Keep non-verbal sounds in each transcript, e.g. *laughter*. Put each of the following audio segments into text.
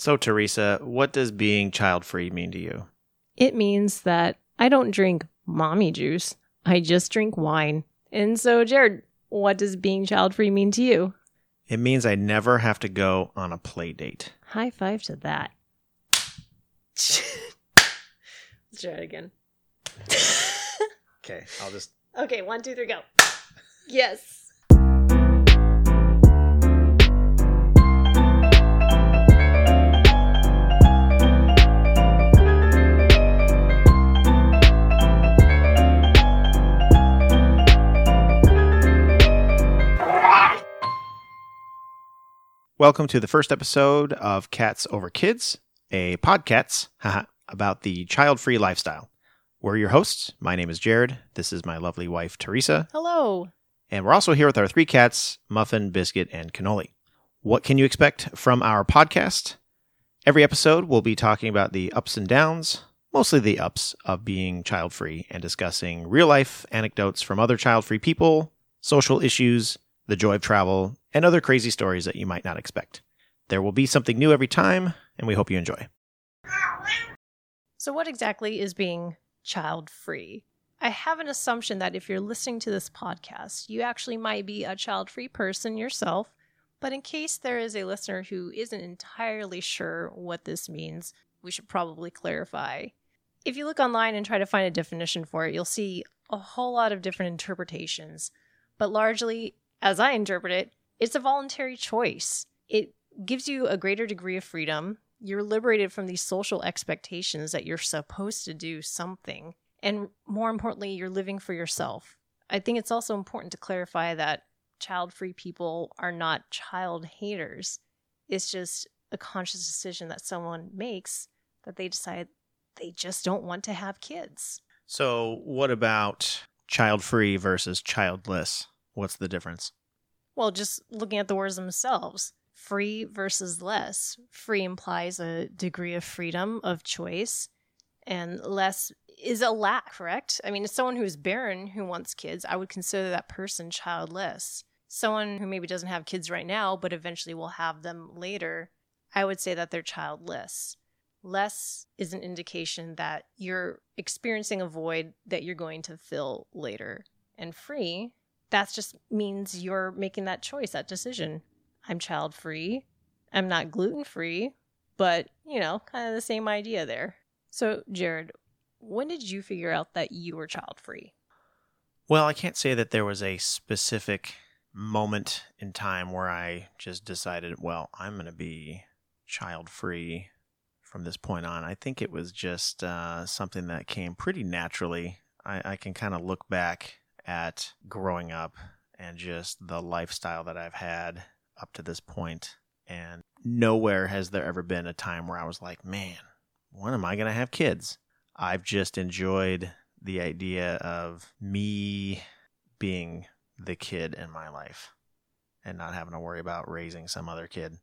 So, Teresa, what does being child free mean to you? It means that I don't drink mommy juice. I just drink wine. And so, Jared, what does being child free mean to you? It means I never have to go on a play date. High five to that. *laughs* Let's try it again. *laughs* *laughs* Okay, I'll just. Okay, one, two, three, go. Yes. Welcome to the first episode of Cats Over Kids, a podcast about the child free lifestyle. We're your hosts. My name is Jared. This is my lovely wife, Teresa. Hello. And we're also here with our three cats, Muffin, Biscuit, and Cannoli. What can you expect from our podcast? Every episode, we'll be talking about the ups and downs, mostly the ups of being child free, and discussing real life anecdotes from other child free people, social issues, the joy of travel, and other crazy stories that you might not expect. There will be something new every time, and we hope you enjoy. So, what exactly is being child free? I have an assumption that if you're listening to this podcast, you actually might be a child free person yourself. But in case there is a listener who isn't entirely sure what this means, we should probably clarify. If you look online and try to find a definition for it, you'll see a whole lot of different interpretations. But largely, as I interpret it, it's a voluntary choice. It gives you a greater degree of freedom. You're liberated from these social expectations that you're supposed to do something. And more importantly, you're living for yourself. I think it's also important to clarify that child free people are not child haters. It's just a conscious decision that someone makes that they decide they just don't want to have kids. So, what about child free versus childless? What's the difference? Well, just looking at the words themselves free versus less. Free implies a degree of freedom of choice, and less is a lack, correct? I mean, it's someone who's barren who wants kids, I would consider that person childless. Someone who maybe doesn't have kids right now, but eventually will have them later, I would say that they're childless. Less is an indication that you're experiencing a void that you're going to fill later. And free, that just means you're making that choice, that decision. I'm child free. I'm not gluten free, but you know, kind of the same idea there. So, Jared, when did you figure out that you were child free? Well, I can't say that there was a specific moment in time where I just decided, well, I'm going to be child free from this point on. I think it was just uh, something that came pretty naturally. I, I can kind of look back at growing up and just the lifestyle that I've had up to this point. And nowhere has there ever been a time where I was like, man, when am I going to have kids? I've just enjoyed the idea of me being the kid in my life and not having to worry about raising some other kid.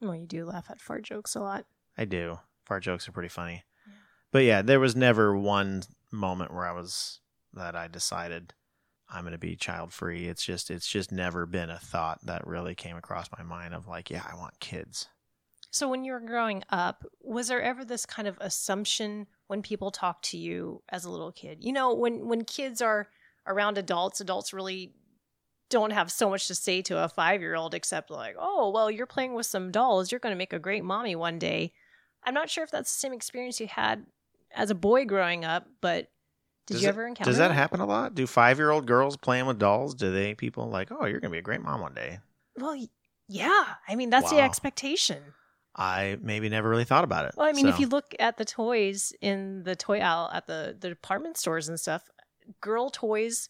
Well, you do laugh at fart jokes a lot. I do. Fart jokes are pretty funny. Yeah. But yeah, there was never one moment where I was that I decided I'm going to be child free. It's just it's just never been a thought that really came across my mind of like, yeah, I want kids. So when you were growing up, was there ever this kind of assumption when people talk to you as a little kid? You know, when when kids are around adults, adults really don't have so much to say to a 5-year-old except like, "Oh, well, you're playing with some dolls. You're going to make a great mommy one day." I'm not sure if that's the same experience you had as a boy growing up, but did does you ever encounter? Does that, that happen a lot? Do five year old girls playing with dolls? Do they people like, oh, you're gonna be a great mom one day? Well, yeah. I mean, that's wow. the expectation. I maybe never really thought about it. Well, I mean, so. if you look at the toys in the toy aisle at the the department stores and stuff, girl toys,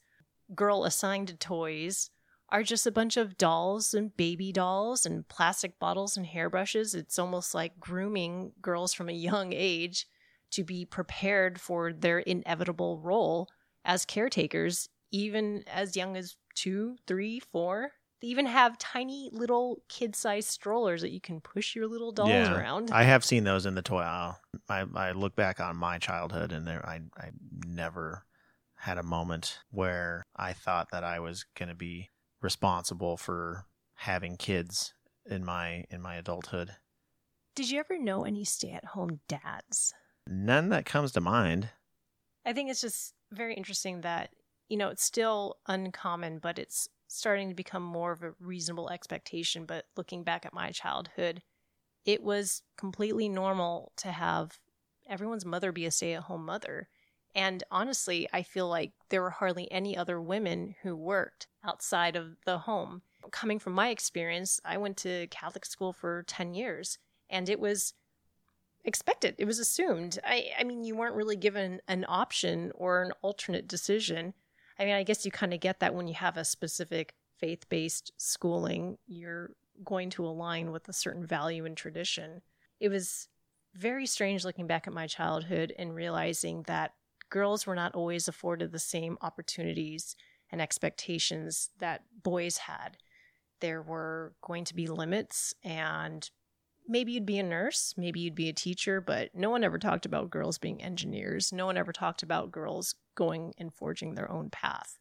girl assigned toys are just a bunch of dolls and baby dolls and plastic bottles and hairbrushes. It's almost like grooming girls from a young age to be prepared for their inevitable role as caretakers, even as young as two, three, four. They even have tiny little kid sized strollers that you can push your little dolls yeah, around. I have seen those in the toy aisle. I, I look back on my childhood and there I, I never had a moment where I thought that I was going to be responsible for having kids in my in my adulthood. Did you ever know any stay at home dads? None that comes to mind. I think it's just very interesting that, you know, it's still uncommon, but it's starting to become more of a reasonable expectation. But looking back at my childhood, it was completely normal to have everyone's mother be a stay at home mother. And honestly, I feel like there were hardly any other women who worked outside of the home. Coming from my experience, I went to Catholic school for 10 years and it was expected. It was assumed. I, I mean, you weren't really given an option or an alternate decision. I mean, I guess you kind of get that when you have a specific faith based schooling, you're going to align with a certain value and tradition. It was very strange looking back at my childhood and realizing that girls were not always afforded the same opportunities and expectations that boys had. There were going to be limits, and maybe you'd be a nurse, maybe you'd be a teacher, but no one ever talked about girls being engineers. No one ever talked about girls going and forging their own path.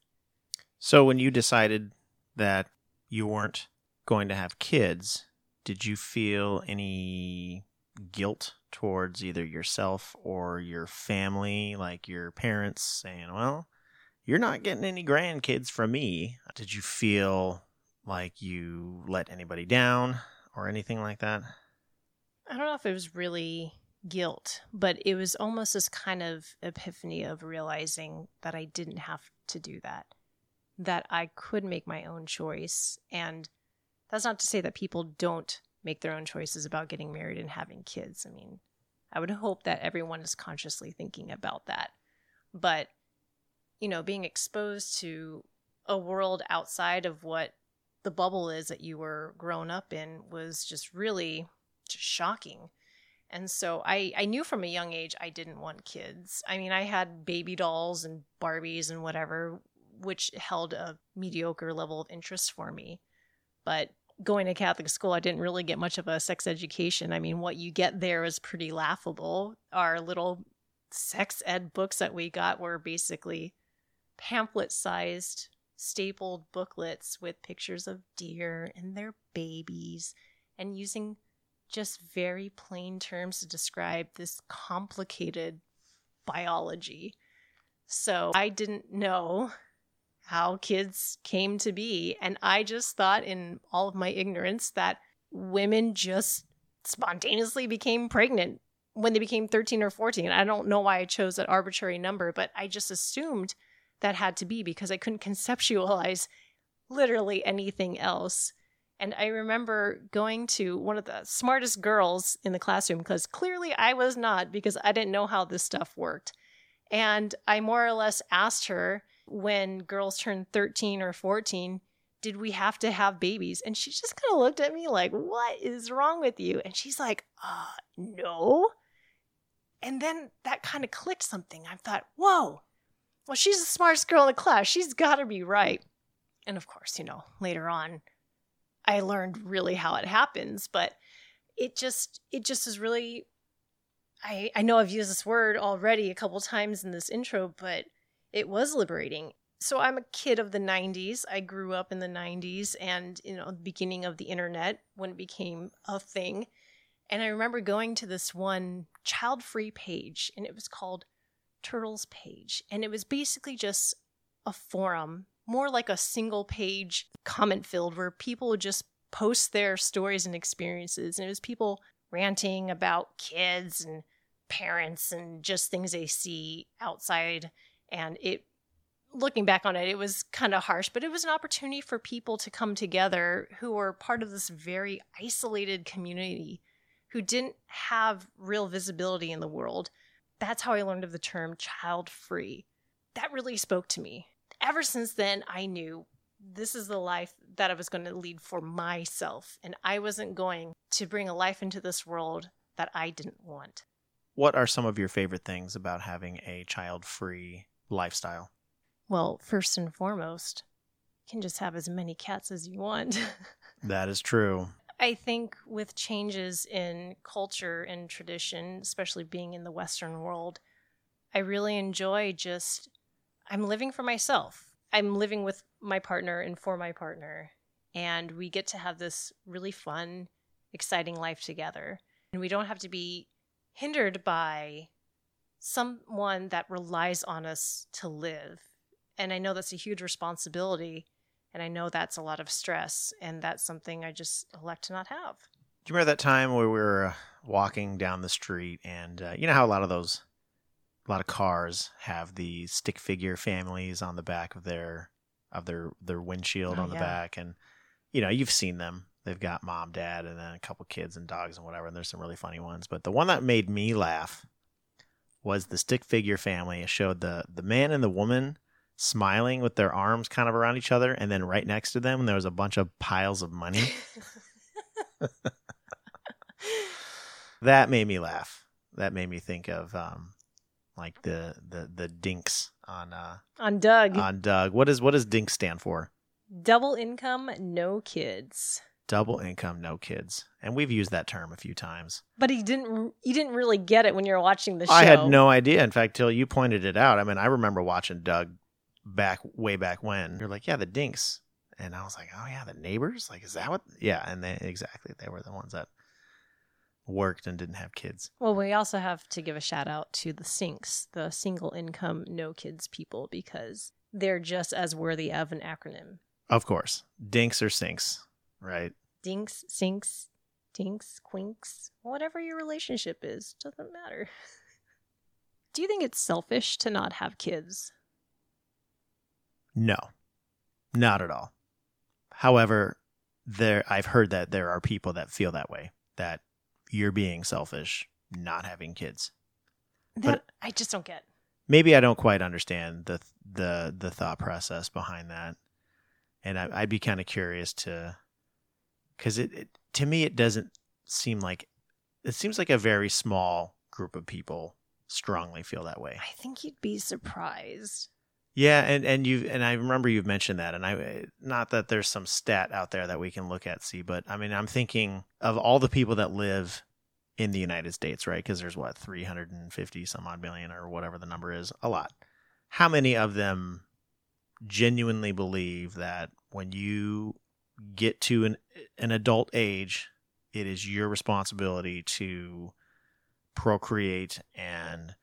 So when you decided that you weren't going to have kids, did you feel any guilt towards either yourself or your family, like your parents saying, well, you're not getting any grandkids from me? Did you feel like you let anybody down or anything like that? I don't know if it was really guilt, but it was almost this kind of epiphany of realizing that I didn't have to do that, that I could make my own choice. And that's not to say that people don't make their own choices about getting married and having kids. I mean, I would *laughs* hope that everyone is consciously thinking about that. But, you know, being exposed to a world outside of what the bubble is that you were grown up in was just really just shocking. And so I, I knew from a young age I didn't want kids. I mean, I had baby dolls and Barbies and whatever, which held a mediocre level of interest for me. But going to Catholic school, I didn't really get much of a sex education. I mean, what you get there is pretty laughable. Our little sex ed books that we got were basically pamphlet sized, stapled booklets with pictures of deer and their babies and using just very plain terms to describe this complicated biology. So I didn't know how kids came to be. And I just thought, in all of my ignorance, that women just spontaneously became pregnant when they became 13 or 14. I don't know why I chose that arbitrary number, but I just assumed that had to be because I couldn't conceptualize literally anything else. And I remember going to one of the smartest girls in the classroom because clearly I was not because I didn't know how this stuff worked. And I more or less asked her when girls turn 13 or 14, did we have to have babies? And she just kind of looked at me like, what is wrong with you? And she's like, uh, no. And then that kind of clicked something. I thought, whoa, well, she's the smartest girl in the class. She's got to be right. And of course, you know, later on, I learned really how it happens, but it just it just is really I I know I've used this word already a couple times in this intro, but it was liberating. So I'm a kid of the 90s. I grew up in the 90s and you know, the beginning of the internet when it became a thing. And I remember going to this one child-free page and it was called Turtles page and it was basically just a forum more like a single page comment field where people would just post their stories and experiences. And it was people ranting about kids and parents and just things they see outside. And it, looking back on it, it was kind of harsh, but it was an opportunity for people to come together who were part of this very isolated community who didn't have real visibility in the world. That's how I learned of the term child free. That really spoke to me ever since then, I knew this is the life that I was going to lead for myself. And I wasn't going to bring a life into this world that I didn't want. What are some of your favorite things about having a child free lifestyle? Well, first and foremost, you can just have as many cats as you want. *laughs* that is true. I think with changes in culture and tradition, especially being in the Western world, I really enjoy just I'm living for myself. I'm living with my partner and for my partner. And we get to have this really fun, exciting life together. And we don't have to be hindered by someone that relies on us to live. And I know that's a huge responsibility. And I know that's a lot of stress. And that's something I just elect to not have. Do you remember that time where we were uh, walking down the street and uh, you know how a lot of those, a lot of cars have the stick figure families on the back of their of their their windshield Oh, on the yeah. back and you know you've seen them. They've got mom dad and then a couple kids and dogs and whatever and there's some really funny ones but the one that made me laugh was the stick figure family. It showed the the man and the woman smiling with their arms kind of around each other and then right next to them there was a bunch of piles of money. *laughs* *laughs* That made me laugh. That made me think of um like the the the dinks on uh on Doug, on Doug. What is what does DINK stand for? double income, no kids. Double income, no kids. And we've used that term a few times. But he didn't. You didn't really get it when you were watching the show. I had no idea. In fact, till you pointed it out. I mean, I remember watching Doug back way back when. You're like, yeah, the Dinks, and I was like, oh yeah, the neighbors. Like, is that what? Yeah, and they exactly they were the ones that worked and didn't have kids. Well, we also have to give a shout out to the Sinks, the single income, no kids people, because they're just as worthy of an acronym. Of course, Dinks or Sinks, right? Dinks, Sinks, Dinks, Quinks, whatever your relationship is, doesn't matter. *laughs* Do you think it's selfish to not have kids? No, not at all. However, there I've heard that there are people that feel that way. That you're being selfish not having kids. That I just don't get. Maybe I don't quite understand the the the thought process behind that, and I, I'd be kind of curious to, because it, it to me it doesn't seem like it seems like a very small group of people strongly feel that way. I think you'd be surprised. Yeah, and and you and I remember you've mentioned that, and I eh, not that there's some stat out there that we can look at, see, but I mean I'm thinking of all the people that live in the United States, right? Because there's what 350 some odd million or whatever the number is, a lot. How many of them genuinely believe that when you get to an an adult age, it is your responsibility to procreate and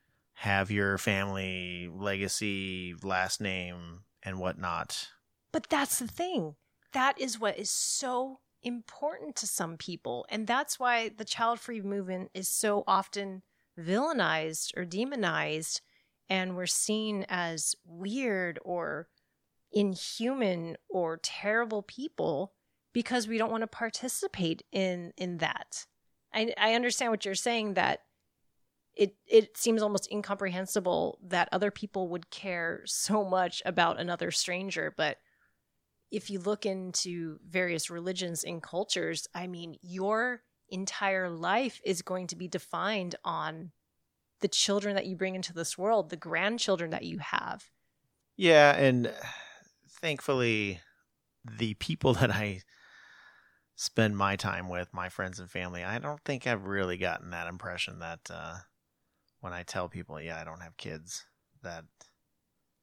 have your family legacy, last name, and whatnot. But that's the thing. That is what is so important to some people. And that's why the child free movement is so often villainized or demonized. And we're seen as weird or inhuman or terrible people because we don't want to participate in in that. I, I understand what you're saying that it it seems almost incomprehensible that other people would care so much about another stranger but if you look into various religions and cultures i mean your entire life is going to be defined on the children that you bring into this world the grandchildren that you have. Yeah, and thankfully, the people *laughs* that I spend my time with, my friends and family, I don't think I've really gotten that impression that uh, when I tell people, yeah, I don't have kids, that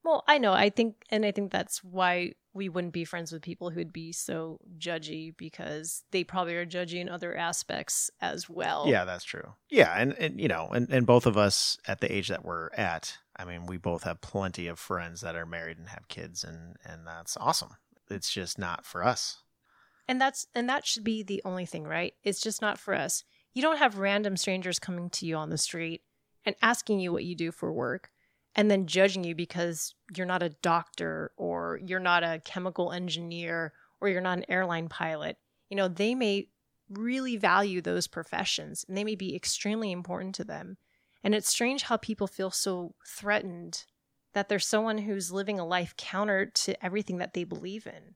well i know i think and i think that's why we wouldn't be friends with people who'd be so judgy because they probably are judgy in other aspects as well Yeah, that's true. Yeah, and, and you know, and, and both of us at the age that we're at, I mean, we both have plenty of friends that are married and have kids and and that's awesome. It's just not for us. and that's and that should be the only thing right it's just not for us you don't have random strangers coming to you on the street and asking you what you do for work and then judging you because you're not a doctor or you're not a chemical engineer or you're not an airline pilot you know they may really value those professions and they may be extremely important to them. And it's strange how people feel so threatened that there's someone who's living a life counter to everything that they believe in.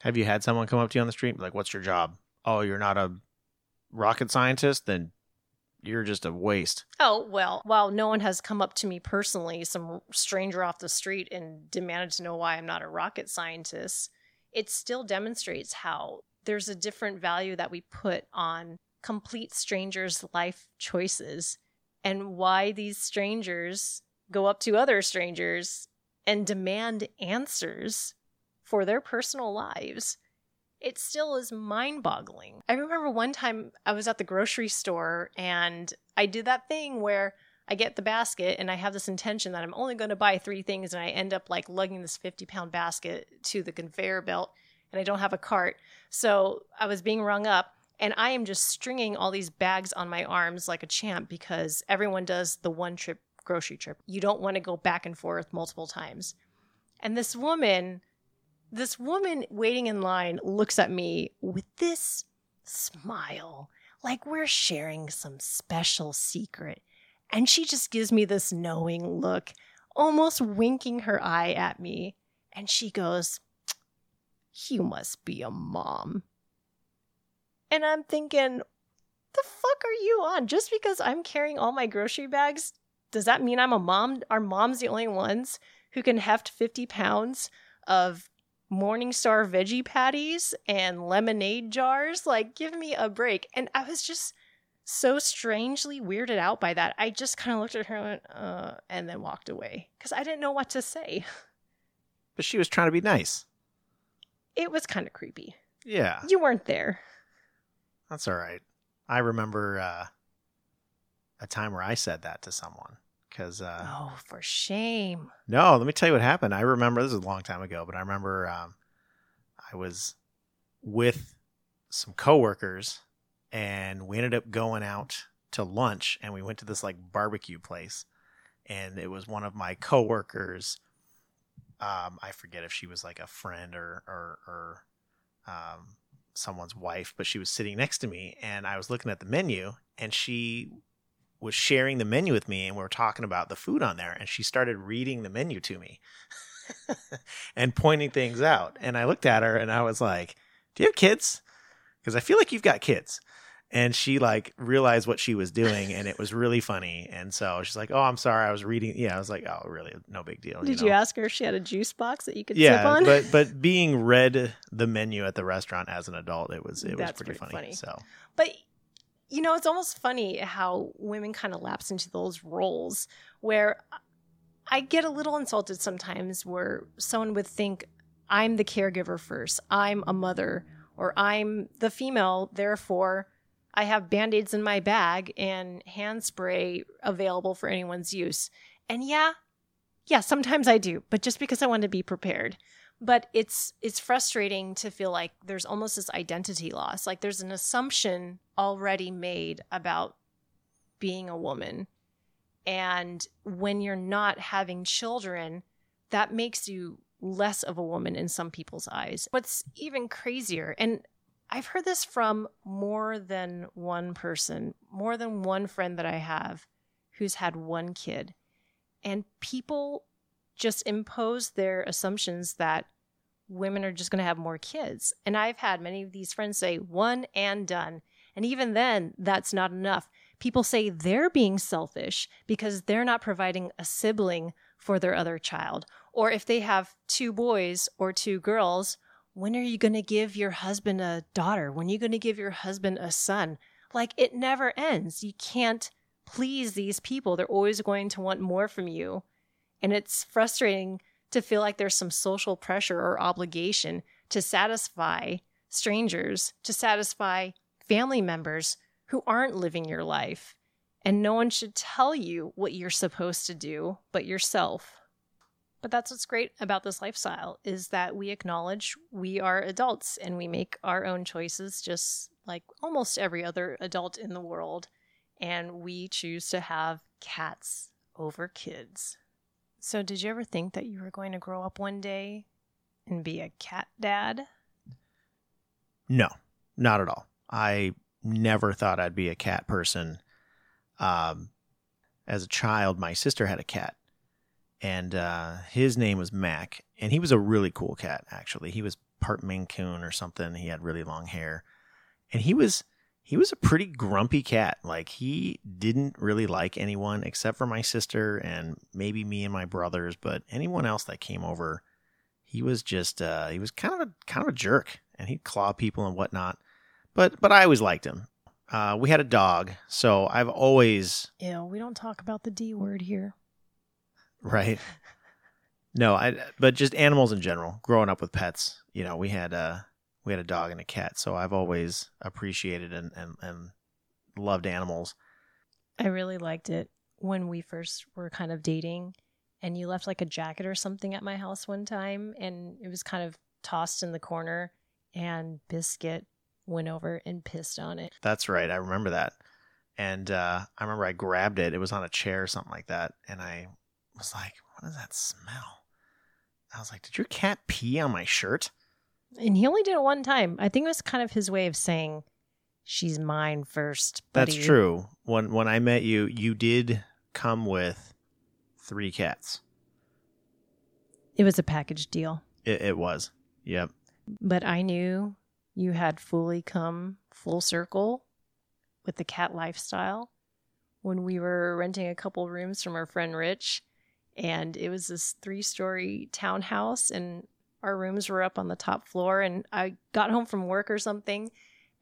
Have you had someone come up to you on the street like, "What's your job?" "Oh, you're not a rocket scientist, then you're just a waste." Oh, well, while no one has come up to me personally, some stranger off the street and demanded to know why I'm not a rocket scientist, it still demonstrates how there's a different value that we put on complete strangers' life choices and why these strangers go up to other strangers and demand answers for their personal lives. It still is mind boggling. I remember one time I was at the grocery store and I did that thing where I get the basket and I have this intention that I'm only going to buy three things and I end up like lugging this 50 pound basket to the conveyor belt and I don't have a cart. So I was being rung up and I am just stringing all these bags on my arms like a champ because everyone does the one trip grocery trip. You don't want to go back and forth multiple times. And this woman, this woman waiting in line looks at me with this smile, like we're sharing some special secret. And she just gives me this knowing look, almost winking her eye at me. And she goes, You must be a mom. And I'm thinking, the fuck are you on? Just because I'm carrying all my grocery bags, does that mean I'm a mom? Are moms the only ones who can heft 50 pounds of Morningstar veggie patties and lemonade jars? Like, give me a break. And I was just so strangely weirded out by that. I just kind of looked at her and went, uh, and then walked away because I didn't know what to say. But she was trying to be nice. It was kind of creepy. Yeah, You weren't there. that's all right. I remember uh, a time where I said that to someone because uh, Oh, for shame. No, let me tell you what happened. I remember this is a long time ago, but I remember um, I was with some coworkers and we ended up going out to lunch and we went to this like barbecue place and it was one of my coworkers um, I forget if she was like a friend or or, or um, someone's wife, but she was sitting next to me and I was looking at the menu and she was sharing the menu with me and we were talking about the food on there and she started reading the menu to me *laughs* and pointing things out and i looked at her and i was like do you have kids because i feel like you've got kids and she like realized what she was doing and it was really funny and so she's like oh i'm sorry i was reading yeah i was like oh really no big deal Did know? you ask her if she had a juice box that you could sip on? but *laughs* but being read the menu at the restaurant as an adult it was it was pretty, pretty funny. funny. so But you know, it's almost funny how women kind of lapse into those roles where I get a little insulted sometimes where someone would think I'm the caregiver first, I'm a mother, or I'm the female, therefore I have band-aids in my bag and hand spray available for anyone's use. And yeah, yeah, sometimes I do, but just because I want to be prepared but it's it's frustrating to feel like there's almost this identity loss like there's an assumption already made about being a woman. And when you're not having children that makes you less of a woman in some people's eyes. What's even crazier and i've heard this from more than one person more than one friend that i have who's had one kid and people just impose their assumptions that women are just going to have more kids. And I've had many of these friends say one and done. And even then, that's not enough. People say they're being selfish because they're not providing a sibling for their other child. Or if they have two boys or two girls, when are you going to give your husband a daughter? When are you going to give your husband a son? Like it never ends. You can't please these people. They're always going to want more from you. And it's frustrating to feel like there's some social pressure or obligation to satisfy strangers, to satisfy family members who aren't living your life. And no one should tell you what you're supposed to do but yourself. But that's what's great about this lifestyle is that we acknowledge we are adults and we make our own choices just like almost every other adult in the world and we choose to have cats over kids. So, did you ever think that you were going to grow up one day and be a cat dad? No, not at all. I never thought I'd be a cat person. Um, as a child, my sister had a cat, and uh, his name was Mac, and he was a really cool cat. Actually, he was part Maine Coon or something. He had really long hair, and he was he was a pretty grumpy cat. Like he didn't really like anyone except for my sister and maybe me and my brothers, but anyone else that came over, he was just uh, he was kind of a kind of a jerk, and he'd claw people and whatnot. But but I always liked him. Uh, we had a dog, so I've always Ew, we don't talk about the D word here. right. No, I but just animals in general. Growing up with pets, you know, we had uh we had a dog and a cat. So I've always appreciated and, and, and loved animals. I really liked it when we first were kind of dating and you left like a jacket or something at my house one time and it was kind of tossed in the corner and Biscuit went over and pissed on it. That's right. I remember that. And uh, I remember I grabbed it. It was on a chair or something like that. And I was like, what does that smell? I was like, did your cat pee on my shirt? And he only did it one time. I think it was kind of his way of saying, she's mine first. Buddy. That's true. When when I met you, you did come with three cats. It was a package deal. It, it was. Yep. But I knew you had fully come full circle with the cat lifestyle when we were renting a couple rooms from our friend Rich. And it was this three story townhouse, and our rooms were up on the top floor. And I got home from work or something,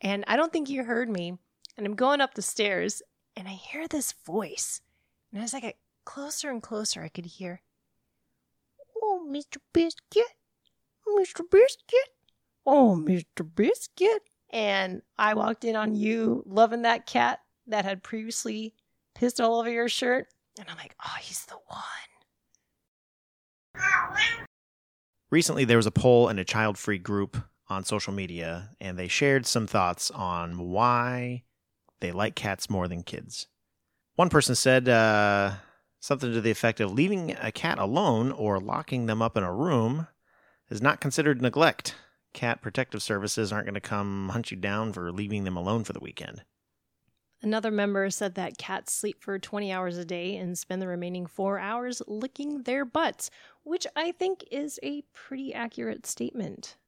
and I don't think you heard me. And I'm going up the stairs, and I hear this voice. And as I get closer and closer, I could hear, Oh, Mr. Biscuit, Mr. Biscuit, oh, Mr. Biscuit. And I walked in on you loving that cat that had previously pissed all over your shirt. And I'm like, oh, he's the one. Recently, there was a poll in a child free group on social media, and they shared some thoughts on why they like cats more than kids. One person said uh, something to the effect of leaving a cat alone or locking them up in a room is not considered neglect. Cat protective services aren't going to come hunt you down for leaving them alone for the weekend. Another member said that cats sleep for 20 hours a day and spend the remaining four hours licking their butts, which I think is a pretty accurate statement.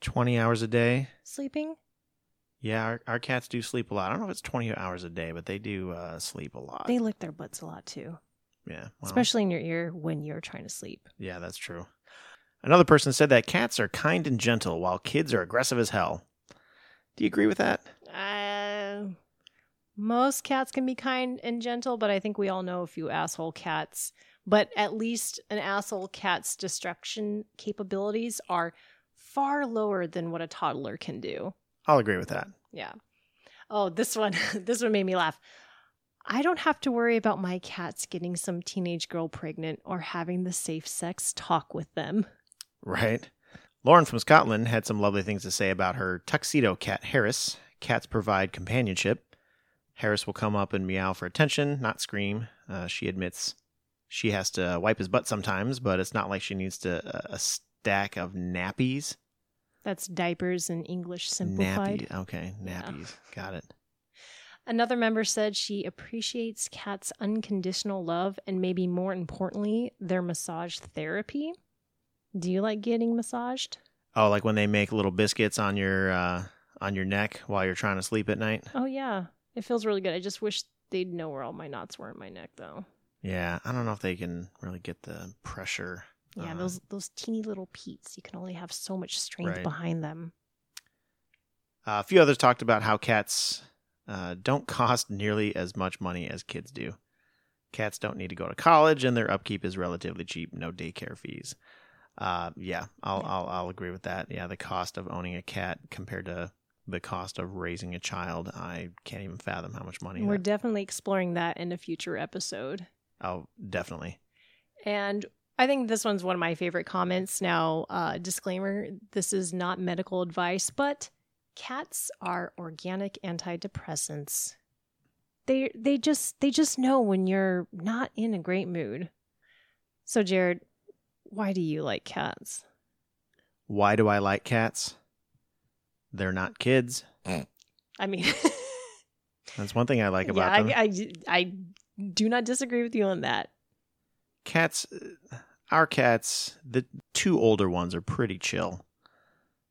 20 hours a day? Sleeping? Yeah, our, our cats do sleep a lot. I don't know if it's 20 hours a day, but they do uh, sleep a lot. They lick their butts a lot too, yeah. well, especially in your ear when you're trying to sleep. Yeah, that's true. Another person said that cats are kind and gentle while kids are aggressive as hell. Do you agree with that? Most cats can be kind and gentle, but I think we all know a few asshole cats. But at least an asshole cat's destruction capabilities are far lower than what a toddler can do. I'll agree with that. Yeah. Oh, this one, *laughs* this one made me laugh. I don't have to worry about my cats getting some teenage girl pregnant or having the safe sex talk with them. Right. Lauren from Scotland had some lovely things to say about her tuxedo cat, Harris. Cats provide companionship. Harris will come up and meow for attention, not scream. Uh, she admits she has to wipe his butt sometimes, but it's not like she needs to a stack of nappies. That's diapers in English simplified. Nappy. Okay, Yeah. nappies. Got it. Another member said she appreciates cats' unconditional love and maybe more importantly, their massage therapy. Do you like getting massaged? Oh, like when they make little biscuits on your uh, on your neck while you're trying to sleep at night. Oh yeah. It feels really good. I just wish they'd know where all my knots were in my neck though. Yeah, I don't know if they can really get the pressure. Yeah, uh, those those teeny little peats. You can only have so much strength Right. behind them. Uh, a few others talked about how cats uh, don't *laughs* cost nearly as much money as kids do. Cats don't need to go to college, and their upkeep is relatively cheap. No daycare fees. Uh, yeah, I'll, Yeah. I'll I'll agree with that. Yeah, the cost of owning a cat compared to the cost of raising a child, I can't even fathom how much money. We're that- definitely exploring that in a future episode. oh, definitely. And I think this one's one of my favorite comments. Now, uh, disclaimer this is not medical advice, but cats are organic antidepressants. They they just they just know when you're not in a great mood. So Jared, why do you like cats? Why do I like cats? They're not kids. I mean, *laughs* That's one thing I like yeah, about them. I, I I do not disagree with you on that. cats our cats the two older ones are pretty chill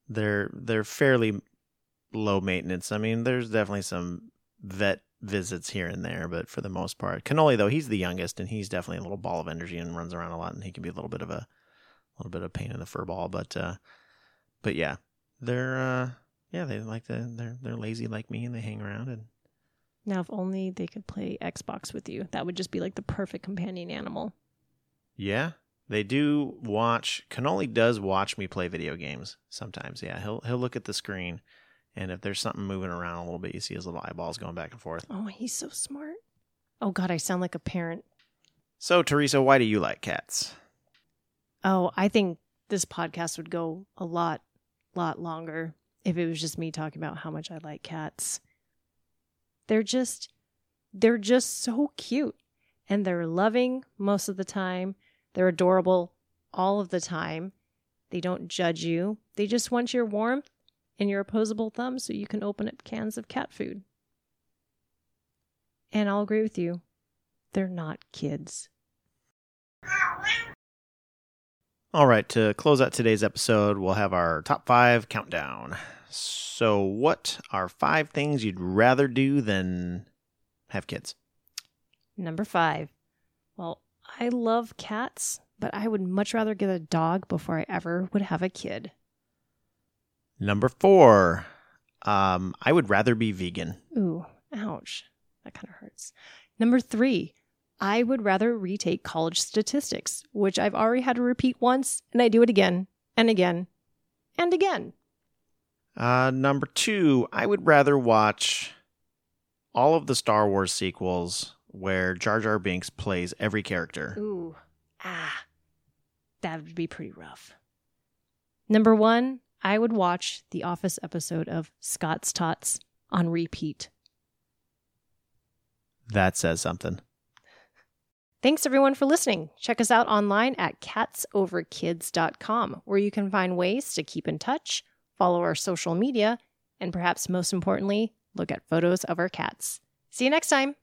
they're they're fairly low maintenance i mean there's definitely some vet visits here and there but for the most part cannoli though he's the youngest and he's definitely a little ball of energy and runs around a lot and he can be a little bit of a little bit of pain in the fur ball but uh but yeah they're uh yeah they like to they're they're lazy like me and they hang around and Now, if only they could play Xbox with you, that would just be like the perfect companion animal. yeah They do watch. Cannoli does watch me play video games sometimes. Yeah, he'll he'll look at the screen, and if there's something moving around a little bit, you see his little eyeballs going back and forth. Oh, he's so smart. Oh God, I sound like a parent. So, Teresa, why do you like cats? Oh, I think this podcast would go a lot, lot longer if it was just me talking about how much I like cats. They're just, they're just so cute, and they're loving most of the time. They're adorable all of the time. They don't judge you. They just want your warmth and your opposable thumb so you can open up cans of cat food. And I'll agree with you. They're not kids. All right, to close out today's episode, we'll have our top five countdown. So, what are five things you'd rather do than have kids? Number five. Well, I love cats, but I would much rather get a dog before I ever would have a kid. Number four, um, I would rather be vegan. Ooh, ouch. That kind of hurts. Number three, I would rather retake college statistics, which I've already had to repeat once, and I do it again and again and again. Uh, number two, I would rather watch all of the Star Wars sequels where Jar Jar Binks plays every character. Ooh, ah, that would be pretty rough. Number one, I would watch the Office episode of Scott's Tots on repeat. That says something. Thanks everyone for listening. Check us out online at catsoverkids.com, where you can find ways to keep in touch, follow our social media, and perhaps most importantly, look at photos of our cats. See you next time.